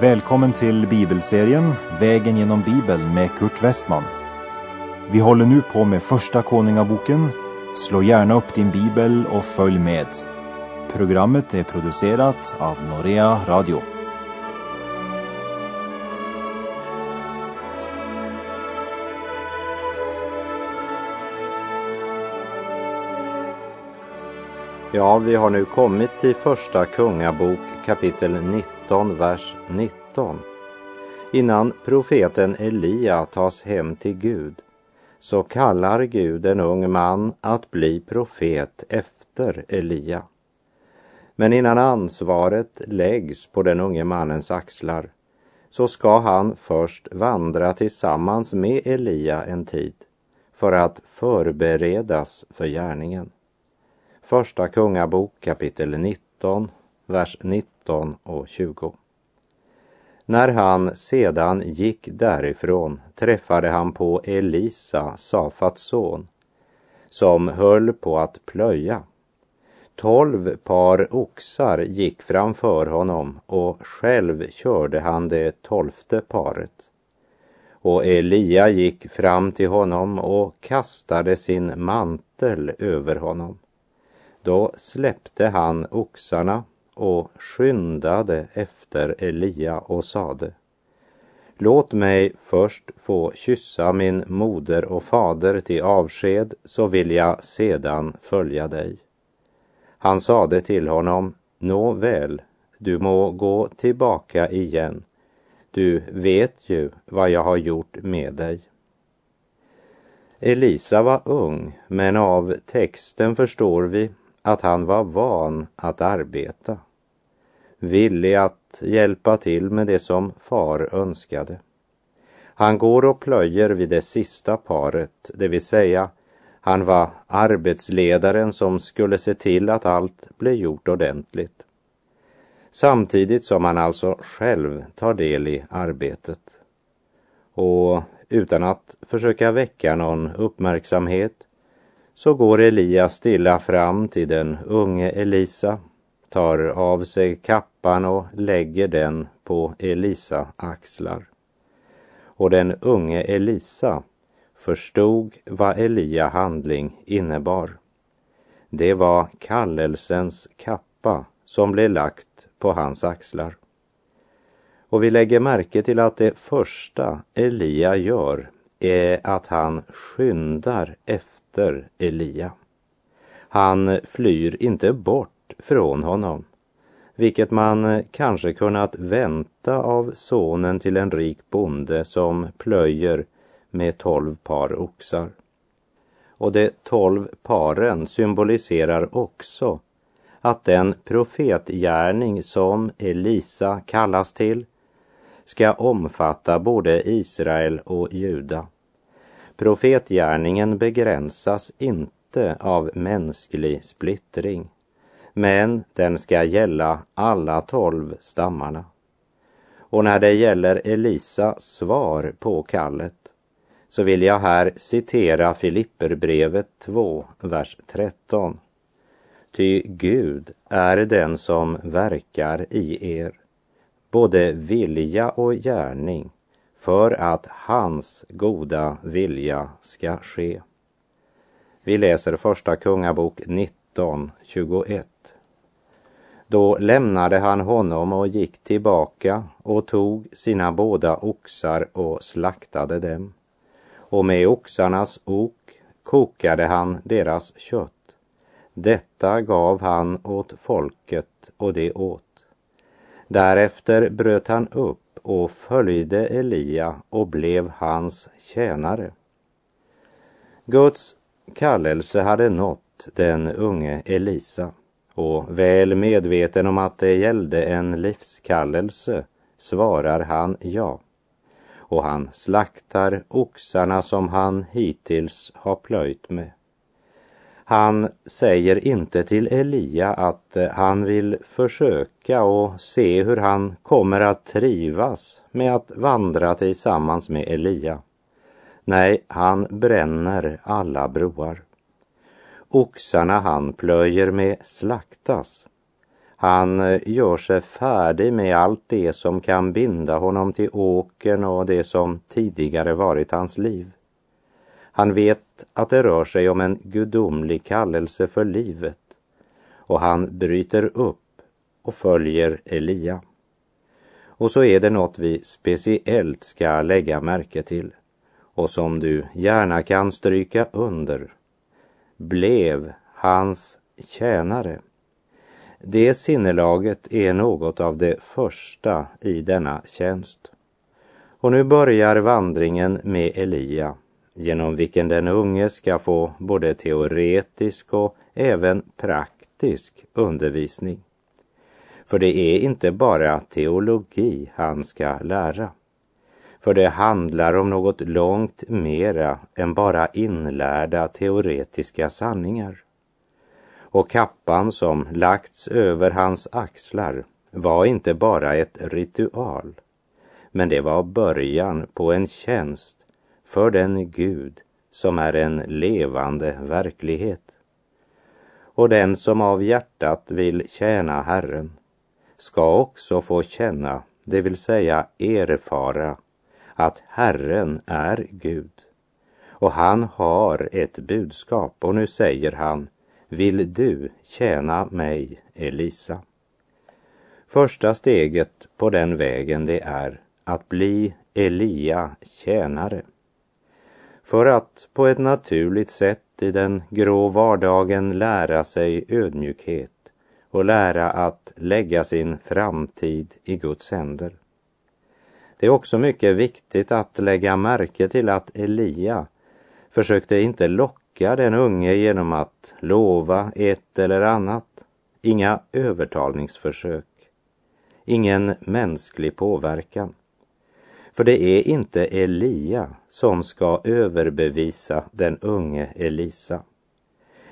Välkommen till bibelserien Vägen genom Bibeln med Kurt Westman. Vi håller nu på med Första Konungaboken. Slå gärna upp din bibel och följ med. Programmet är producerat av Norea Radio. Ja, vi har nu kommit till Första Kungabok kapitel 19, vers 19. Innan profeten Elia tas hem till Gud så kallar Gud en ung man att bli profet efter Elia. Men innan ansvaret läggs på den unge mannens axlar så ska han först vandra tillsammans med Elia en tid för att förberedas för gärningen. Första Kungabok kapitel 19, vers 19 och 20. När han sedan gick därifrån träffade han på Elisa, Safats son, som höll på att plöja. Tolv par oxar gick framför honom och själv körde han det tolfte paret. Och Elia gick fram till honom och kastade sin mantel över honom. Då släppte han oxarna och skyndade efter Elia och sade Låt mig först få kyssa min moder och fader till avsked så vill jag sedan följa dig. Han sade till honom Nåväl, du må gå tillbaka igen. Du vet ju vad jag har gjort med dig. Elisa var ung, men av texten förstår vi att han var van att arbeta, villig att hjälpa till med det som far önskade. Han går och plöjer vid det sista paret, det vill säga han var arbetsledaren som skulle se till att allt blev gjort ordentligt. Samtidigt som han alltså själv tar del i arbetet. Och utan att försöka väcka någon uppmärksamhet så går Elias stilla fram till den unge Elisa, tar av sig kappan och lägger den på Elisa axlar. Och den unge Elisa förstod vad Elia handling innebar. Det var kallelsens kappa som blev lagt på hans axlar. Och vi lägger märke till att det första Elia gör är att han skyndar efter Elia. Han flyr inte bort från honom, vilket man eh, kanske kunnat vänta av sonen till en rik bonde som plöjer med tolv par oxar. Och de tolv paren symboliserar också att den profetgärning som Elisa kallas till ska omfatta både Israel och Juda. Profetgärningen begränsas inte av mänsklig splittring, men den ska gälla alla tolv stammarna. Och när det gäller Elisas svar på kallet så vill jag här citera Filipperbrevet 2, vers 13. Ty Gud är den som verkar i er både vilja och gärning för att hans goda vilja ska ske. Vi läser första Kungabok 19, 21. Då lämnade han honom och gick tillbaka och tog sina båda oxar och slaktade dem. Och med oxarnas ok kokade han deras kött. Detta gav han åt folket och det åt. Därefter bröt han upp och följde Elia och blev hans tjänare. Guds kallelse hade nått den unge Elisa och väl medveten om att det gällde en livskallelse svarar han ja. Och han slaktar oxarna som han hittills har plöjt med. Han säger inte till Elia att eh, han vill försöka och se hur han kommer att trivas med att vandra tillsammans med Elia. Nej, han bränner alla broar. Oxarna han plöjer med slaktas. Han eh, gör sig färdig med allt det som kan binda honom till åkern och det som tidigare varit hans liv. Han vet att det rör sig om en gudomlig kallelse för livet och han bryter upp och följer Elia. Och så är det något vi speciellt ska lägga märke till och som du gärna kan stryka under. Blev hans tjänare. Det sinnelaget är något av det första i denna tjänst. Och nu börjar vandringen med Elia, genom vilken den unge ska få både teoretisk och även praktisk undervisning. För det är inte bara teologi han ska lära. För det handlar om något långt mera än bara inlärda teoretiska sanningar. Och kappan som lagts över hans axlar var inte bara ett ritual, men det var början på en tjänst för den Gud som är en levande verklighet. Och den som av hjärtat vill tjäna Herren ska också få känna, det vill säga erfara, att Herren är Gud. Och han har ett budskap och nu säger han, vill du tjäna mig, Elisa? Första steget på den vägen det är att bli Elia tjänare. För att på ett naturligt sätt i den grå vardagen lära sig ödmjukhet och lära att lägga sin framtid i Guds händer. Det är också mycket viktigt att lägga märke till att Elia försökte inte locka den unge genom att lova ett eller annat. Inga övertalningsförsök. Ingen mänsklig påverkan. För det är inte Elia som ska överbevisa den unge Elisa.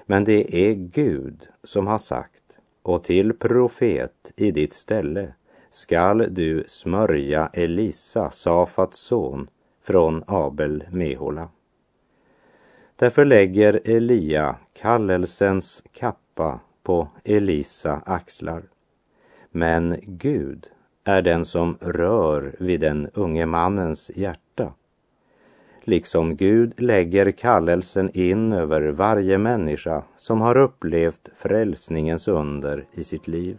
Men det är Gud som har sagt och till profet i ditt ställe skall du smörja Elisa, Safats son, från Abel Mehola. Därför lägger Elia kallelsens kappa på Elisa axlar. Men Gud är den som rör vid den unge mannens hjärta. Liksom Gud lägger kallelsen in över varje människa som har upplevt frälsningens under i sitt liv.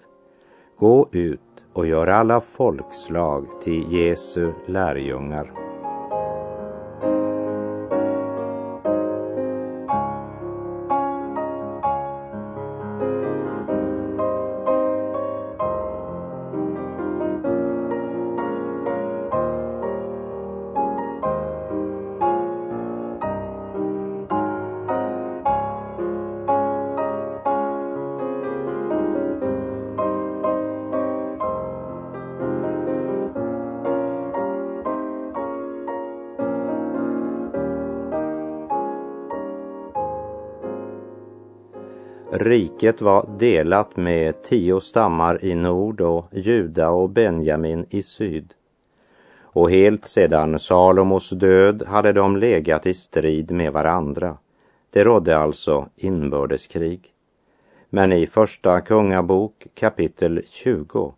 Gå ut och gör alla folkslag till Jesu lärjungar. Riket var delat med tio stammar i nord och Juda och Benjamin i syd. Och helt sedan Salomos död hade de legat i strid med varandra. Det rådde alltså inbördeskrig. Men i Första Kungabok kapitel 20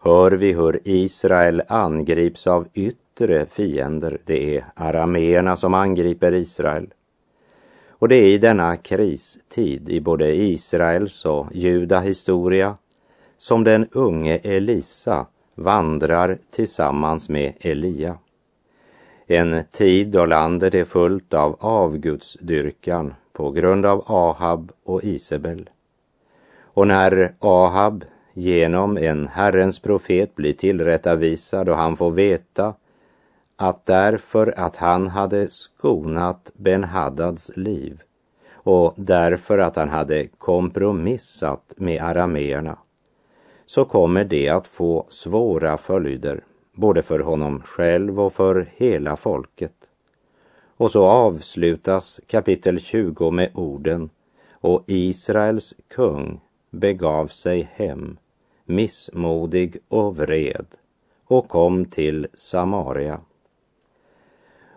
hör vi hur Israel angrips av yttre fiender. Det är arameerna som angriper Israel. Och det är i denna kristid i både Israels och Juda historia som den unge Elisa vandrar tillsammans med Elia. En tid då landet är fullt av avgudsdyrkan på grund av Ahab och Isabel. Och när Ahab genom en Herrens profet blir tillrättavisad och han får veta att därför att han hade skonat Ben-Hadads liv och därför att han hade kompromissat med arameerna så kommer det att få svåra följder både för honom själv och för hela folket. Och så avslutas kapitel 20 med orden och Israels kung begav sig hem, missmodig och vred och kom till Samaria.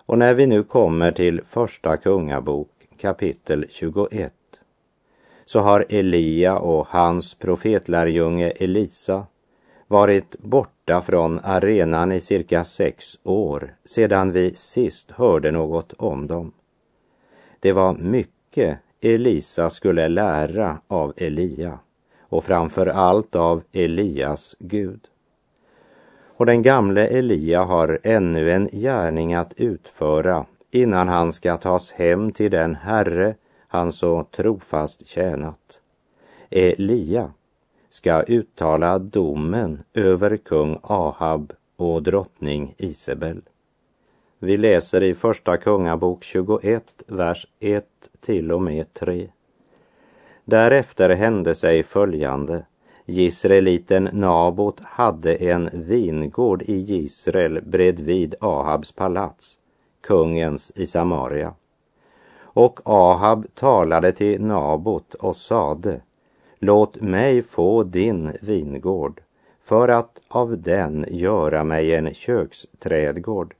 Och när vi nu kommer till Första Kungabok kapitel 21 så har Elia och hans profetlärjunge Elisa varit borta från arenan i cirka sex år sedan vi sist hörde något om dem. Det var mycket Elisa skulle lära av Elia och framför allt av Elias Gud. Och den gamle Elia har ännu en gärning att utföra innan han ska tas hem till den Herre han så trofast tjänat. Elia ska uttala domen över kung Ahab och drottning Isabel. Vi läser i Första Kungabok 21, vers 1 till och med 3. Därefter hände sig följande. Gisraeliten Nabot hade en vingård i Israel bredvid Ahabs palats, kungens i Samaria. Och Ahab talade till Nabot och sade, låt mig få din vingård för att av den göra mig en köksträdgård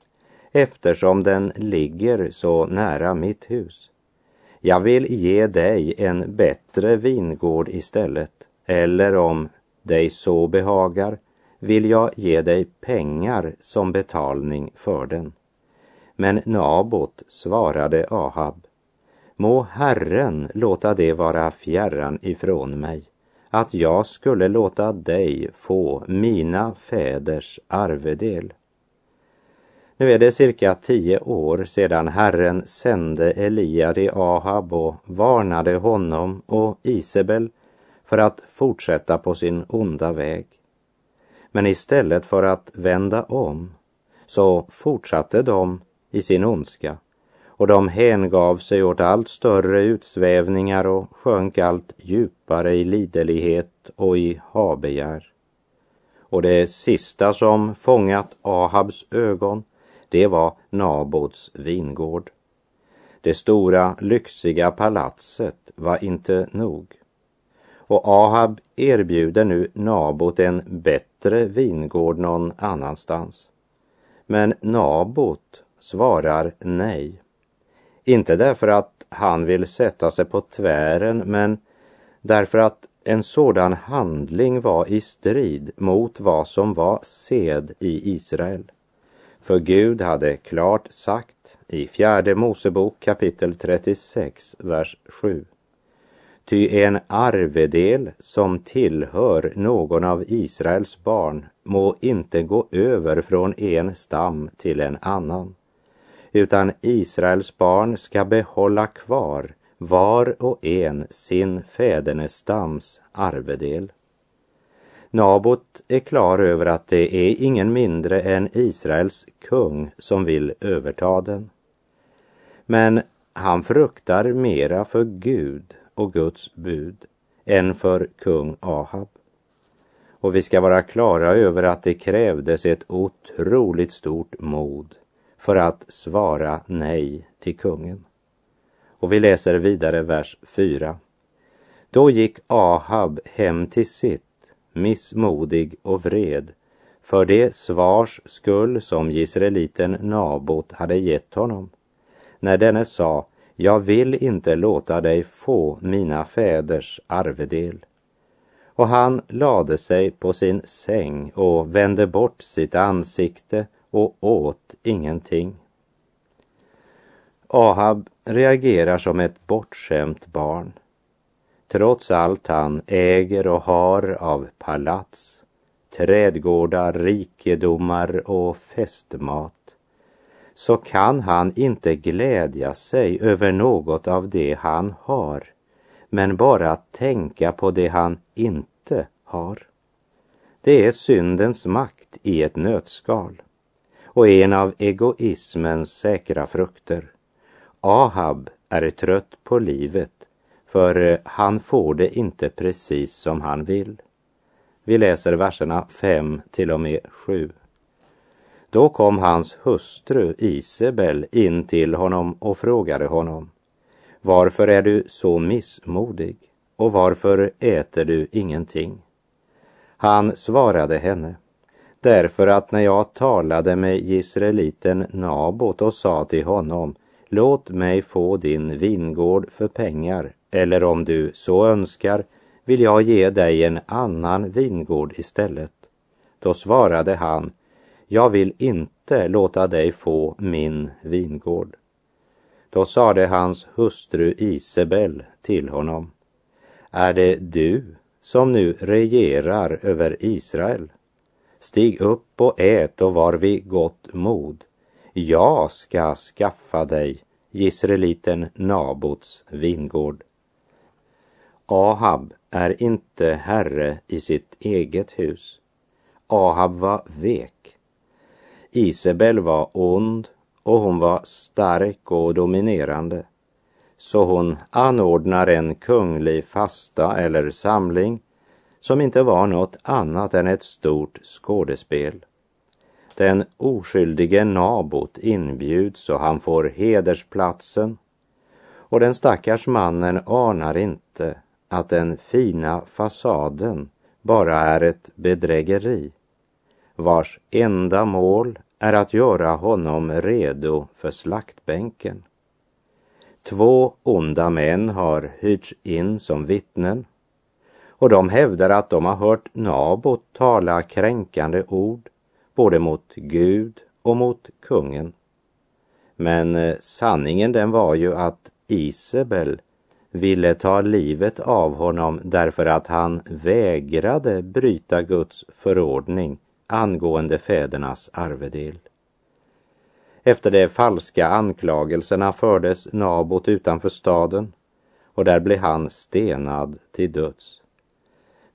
eftersom den ligger så nära mitt hus. Jag vill ge dig en bättre vingård istället, eller om dig så behagar vill jag ge dig pengar som betalning för den. Men Nabot svarade Ahab, må Herren låta det vara fjärran ifrån mig, att jag skulle låta dig få mina fäders arvedel. Nu är det cirka tio år sedan Herren sände Elia till Ahab och varnade honom och Isabel för att fortsätta på sin onda väg. Men istället för att vända om så fortsatte de i sin ondska och de hängav sig åt allt större utsvävningar och sjönk allt djupare i liderlighet och i habegär. Och det sista som fångat Ahabs ögon det var Nabots vingård. Det stora lyxiga palatset var inte nog. Och Ahab erbjuder nu Nabot en bättre vingård någon annanstans. Men Nabot svarar nej. Inte därför att han vill sätta sig på tvären, men därför att en sådan handling var i strid mot vad som var sed i Israel. För Gud hade klart sagt i fjärde Mosebok kapitel 36, vers 7. Ty en arvedel som tillhör någon av Israels barn må inte gå över från en stam till en annan, utan Israels barn ska behålla kvar var och en sin fädernestams arvedel. Nabot är klar över att det är ingen mindre än Israels kung som vill överta den. Men han fruktar mera för Gud och Guds bud än för kung Ahab. Och vi ska vara klara över att det krävdes ett otroligt stort mod för att svara nej till kungen. Och vi läser vidare vers 4. Då gick Ahab hem till sitt missmodig och vred för det svars skull som gisraeliten Nabot hade gett honom. När denne sa, jag vill inte låta dig få mina fäders arvedel. Och han lade sig på sin säng och vände bort sitt ansikte och åt ingenting. Ahab reagerar som ett bortskämt barn trots allt han äger och har av palats, trädgårdar, rikedomar och festmat, så kan han inte glädja sig över något av det han har, men bara tänka på det han inte har. Det är syndens makt i ett nötskal och en av egoismens säkra frukter. Ahab är trött på livet för han får det inte precis som han vill. Vi läser verserna 5 till och med 7. Då kom hans hustru Isabel in till honom och frågade honom Varför är du så missmodig och varför äter du ingenting? Han svarade henne Därför att när jag talade med Israeliten Nabot och sa till honom låt mig få din vingård för pengar, eller om du så önskar vill jag ge dig en annan vingård istället. Då svarade han, jag vill inte låta dig få min vingård. Då sade hans hustru Isabel till honom, är det du som nu regerar över Israel? Stig upp och ät och var vid gott mod. Jag ska skaffa dig Gisreliten Nabots vingård. Ahab är inte herre i sitt eget hus. Ahab var vek. Isabel var ond och hon var stark och dominerande. Så hon anordnar en kunglig fasta eller samling som inte var något annat än ett stort skådespel. Den oskyldige Nabot inbjuds och han får hedersplatsen och den stackars mannen anar inte att den fina fasaden bara är ett bedrägeri vars enda mål är att göra honom redo för slaktbänken. Två onda män har hyrts in som vittnen och de hävdar att de har hört Nabot tala kränkande ord både mot Gud och mot kungen. Men eh, sanningen den var ju att Isabel ville ta livet av honom därför att han vägrade bryta Guds förordning angående fädernas arvedel. Efter de falska anklagelserna fördes Nabot utanför staden och där blev han stenad till döds.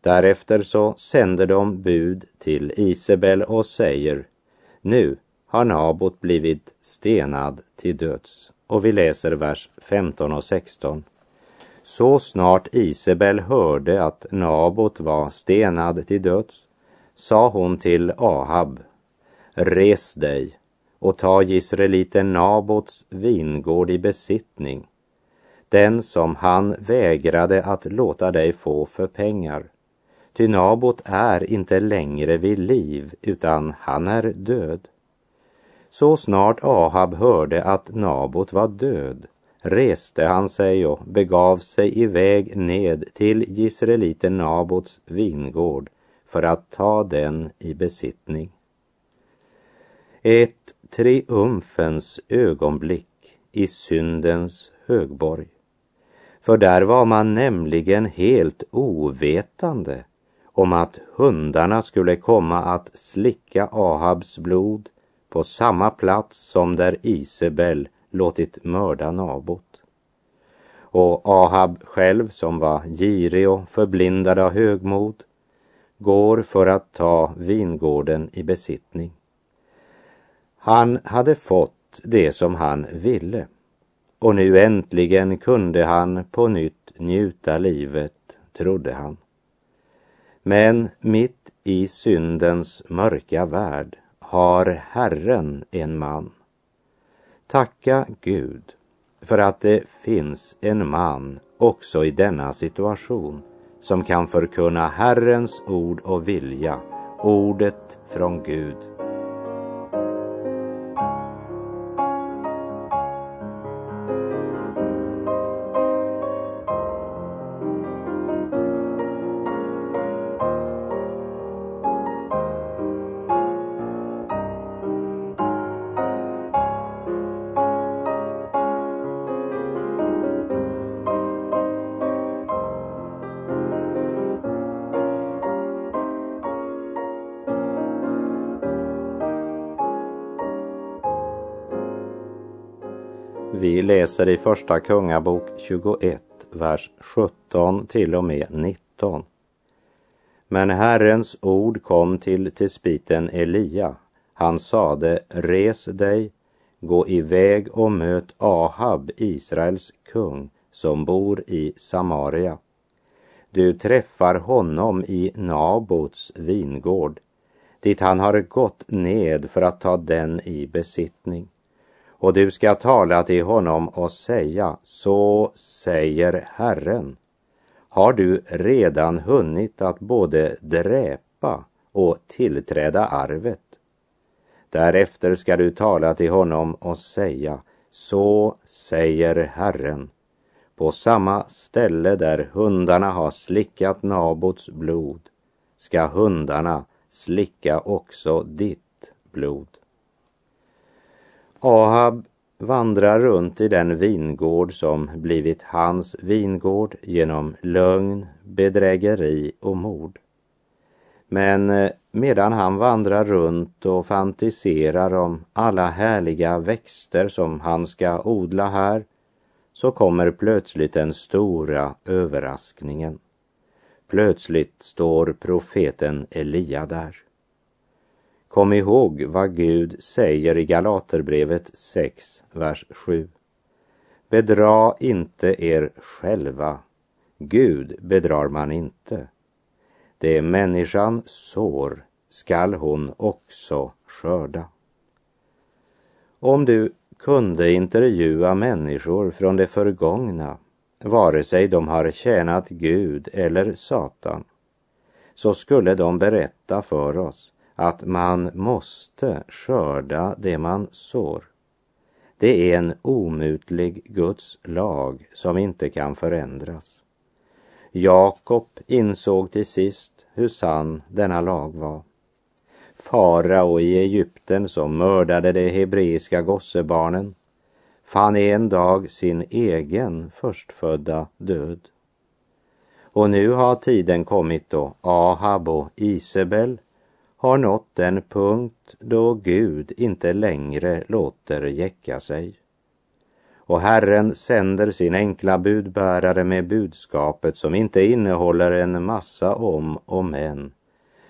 Därefter så sänder de bud till Isabel och säger Nu har Nabot blivit stenad till döds. Och vi läser vers 15 och 16. Så snart Isabel hörde att Nabot var stenad till döds sa hon till Ahab Res dig och ta Israeliten Nabots vingård i besittning, den som han vägrade att låta dig få för pengar. Ty Nabot är inte längre vid liv, utan han är död. Så snart Ahab hörde att Nabot var död reste han sig och begav sig iväg ned till Gisreliten Nabots vingård för att ta den i besittning. Ett triumfens ögonblick i syndens högborg. För där var man nämligen helt ovetande om att hundarna skulle komma att slicka Ahabs blod på samma plats som där Isabel låtit mörda Nabot. Och Ahab själv, som var girig och förblindad av högmod, går för att ta vingården i besittning. Han hade fått det som han ville och nu äntligen kunde han på nytt njuta livet, trodde han. Men mitt i syndens mörka värld har Herren en man. Tacka Gud för att det finns en man också i denna situation som kan förkunna Herrens ord och vilja, ordet från Gud. Vi läser i Första Kungabok 21, vers 17 till och med 19. Men Herrens ord kom till tespiten Elia. Han sade, res dig, gå iväg och möt Ahab, Israels kung, som bor i Samaria. Du träffar honom i Nabots vingård, dit han har gått ned för att ta den i besittning och du ska tala till honom och säga, så säger Herren. Har du redan hunnit att både dräpa och tillträda arvet? Därefter ska du tala till honom och säga, Så säger Herren, på samma ställe där hundarna har slickat Nabots blod ska hundarna slicka också ditt blod. Ahab vandrar runt i den vingård som blivit hans vingård genom lögn, bedrägeri och mord. Men eh, medan han vandrar runt och fantiserar om alla härliga växter som han ska odla här så kommer plötsligt den stora överraskningen. Plötsligt står profeten Elia där. Kom ihåg vad Gud säger i Galaterbrevet 6, vers 7. Bedra inte er själva. Gud bedrar man inte. Det människan sår skall hon också skörda. Om du kunde intervjua människor från det förgångna, vare sig de har tjänat Gud eller Satan, så skulle de berätta för oss att man måste skörda det man sår. Det är en omutlig Guds lag som inte kan förändras. Jakob insåg till sist hur sann denna lag var. Farao i Egypten som mördade de hebreiska gossebarnen fann en dag sin egen förstfödda död. Och nu har tiden kommit då Ahab och Isabel har nått den punkt då Gud inte längre låter jäcka sig. Och Herren sänder sin enkla budbärare med budskapet som inte innehåller en massa om och men,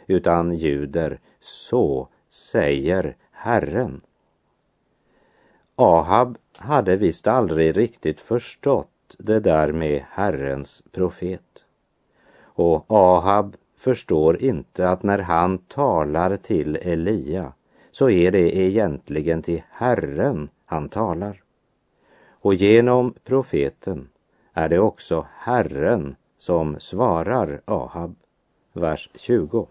utan ljuder så säger Herren. Ahab hade visst aldrig riktigt förstått det där med Herrens profet. Och Ahab förstår inte att när han talar till Elia så är det egentligen till Herren han talar. Och genom profeten är det också Herren som svarar Ahab. Vers 20.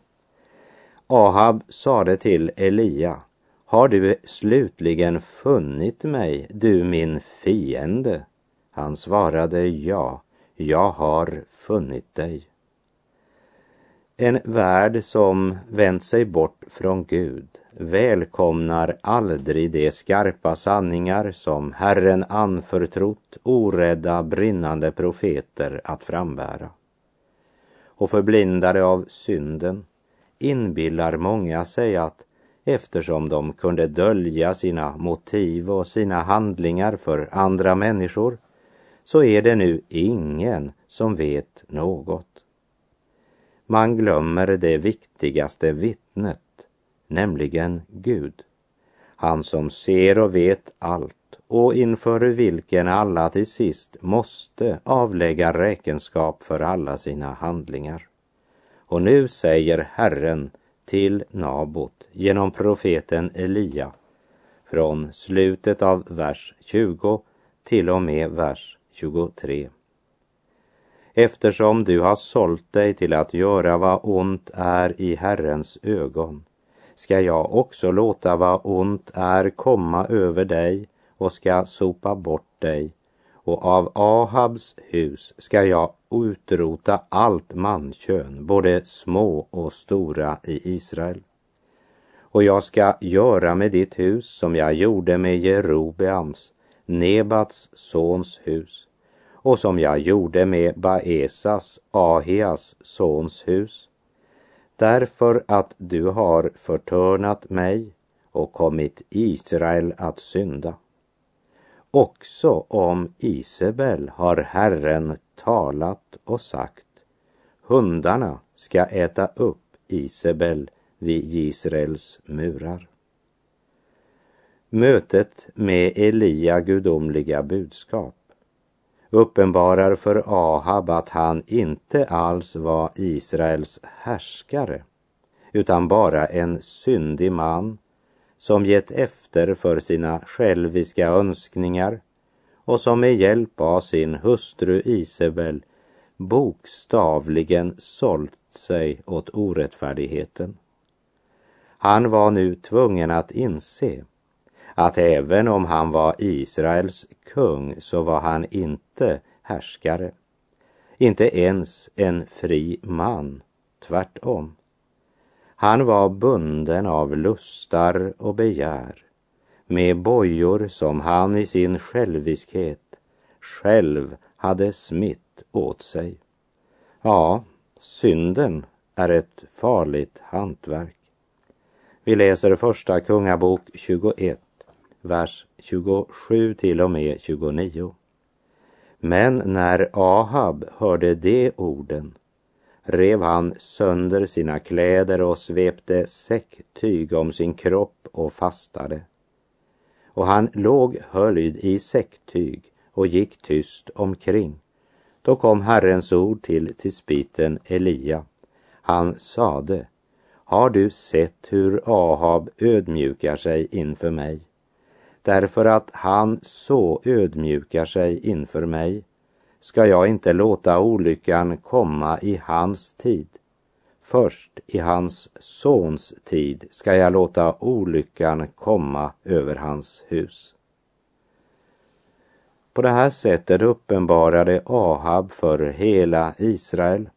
Ahab sade till Elia, har du slutligen funnit mig, du min fiende? Han svarade ja, jag har funnit dig. En värld som vänt sig bort från Gud välkomnar aldrig de skarpa sanningar som Herren anförtrott orädda brinnande profeter att frambära. Och förblindade av synden inbillar många sig att eftersom de kunde dölja sina motiv och sina handlingar för andra människor så är det nu ingen som vet något. Man glömmer det viktigaste vittnet, nämligen Gud. Han som ser och vet allt och inför vilken alla till sist måste avlägga räkenskap för alla sina handlingar. Och nu säger Herren till Nabot genom profeten Elia från slutet av vers 20 till och med vers 23. Eftersom du har sålt dig till att göra vad ont är i Herrens ögon. Ska jag också låta vad ont är komma över dig och ska sopa bort dig? Och av Ahabs hus ska jag utrota allt mankön, både små och stora i Israel. Och jag ska göra med ditt hus som jag gjorde med Jerobeams, Nebats sons hus, och som jag gjorde med Baesas, Ahias sons hus, därför att du har förtörnat mig och kommit Israel att synda. Också om Isabel har Herren talat och sagt, hundarna ska äta upp Isabel vid Israels murar. Mötet med Elia gudomliga budskap uppenbarar för Ahab att han inte alls var Israels härskare utan bara en syndig man som gett efter för sina själviska önskningar och som med hjälp av sin hustru Isabel bokstavligen sålt sig åt orättfärdigheten. Han var nu tvungen att inse att även om han var Israels kung så var han inte härskare. Inte ens en fri man, tvärtom. Han var bunden av lustar och begär med bojor som han i sin själviskhet själv hade smitt åt sig. Ja, synden är ett farligt hantverk. Vi läser första Kungabok 21, vers 27 till och med 29. Men när Ahab hörde de orden rev han sönder sina kläder och svepte säcktyg om sin kropp och fastade. Och han låg höljd i säcktyg och gick tyst omkring. Då kom Herrens ord till tisbiten Elia. Han sade, har du sett hur Ahab ödmjukar sig inför mig? Därför att han så ödmjukar sig inför mig ska jag inte låta olyckan komma i hans tid. Först i hans sons tid ska jag låta olyckan komma över hans hus. På det här sättet uppenbarade Ahab för hela Israel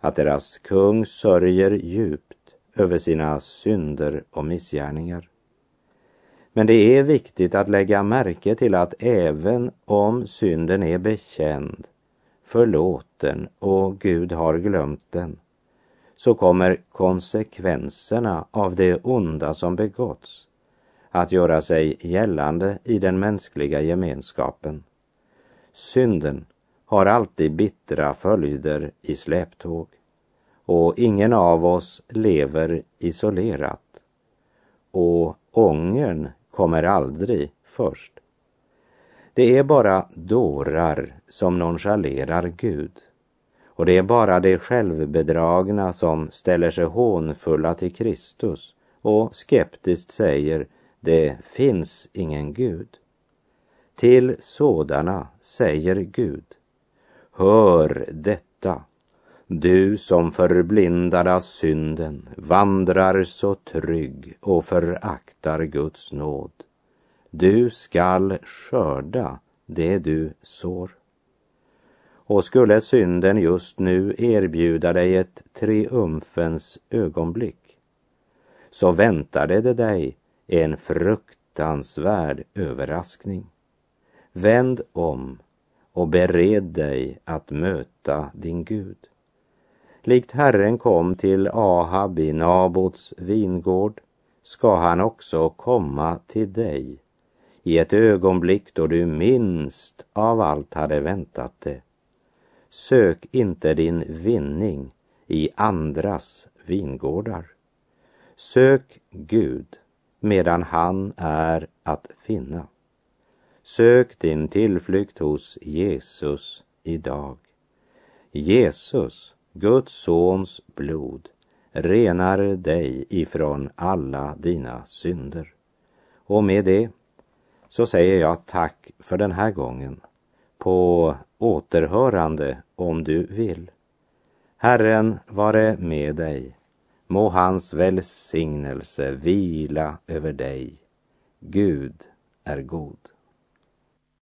att deras kung sörjer djupt över sina synder och missgärningar. Men det är viktigt att lägga märke till att även om synden är bekänd, förlåten och Gud har glömt den, så kommer konsekvenserna av det onda som begåtts att göra sig gällande i den mänskliga gemenskapen. Synden har alltid bittra följder i släptåg och ingen av oss lever isolerat. Och ångern kommer aldrig först. Det är bara dårar som nonchalerar Gud. Och det är bara de självbedragna som ställer sig hånfulla till Kristus och skeptiskt säger det finns ingen Gud. Till sådana säger Gud, hör detta, du som förblindad av synden vandrar så trygg och föraktar Guds nåd. Du skall skörda det du sår. Och skulle synden just nu erbjuda dig ett triumfens ögonblick så väntade det dig en fruktansvärd överraskning. Vänd om och bered dig att möta din Gud. Likt Herren kom till Ahab i Nabots vingård ska han också komma till dig i ett ögonblick då du minst av allt hade väntat det. Sök inte din vinning i andras vingårdar. Sök Gud medan han är att finna. Sök din tillflykt hos Jesus idag. Jesus, Guds sons blod, renar dig ifrån alla dina synder. Och med det så säger jag tack för den här gången. På återhörande om du vill. Herren vare med dig. Må hans välsignelse vila över dig. Gud är god.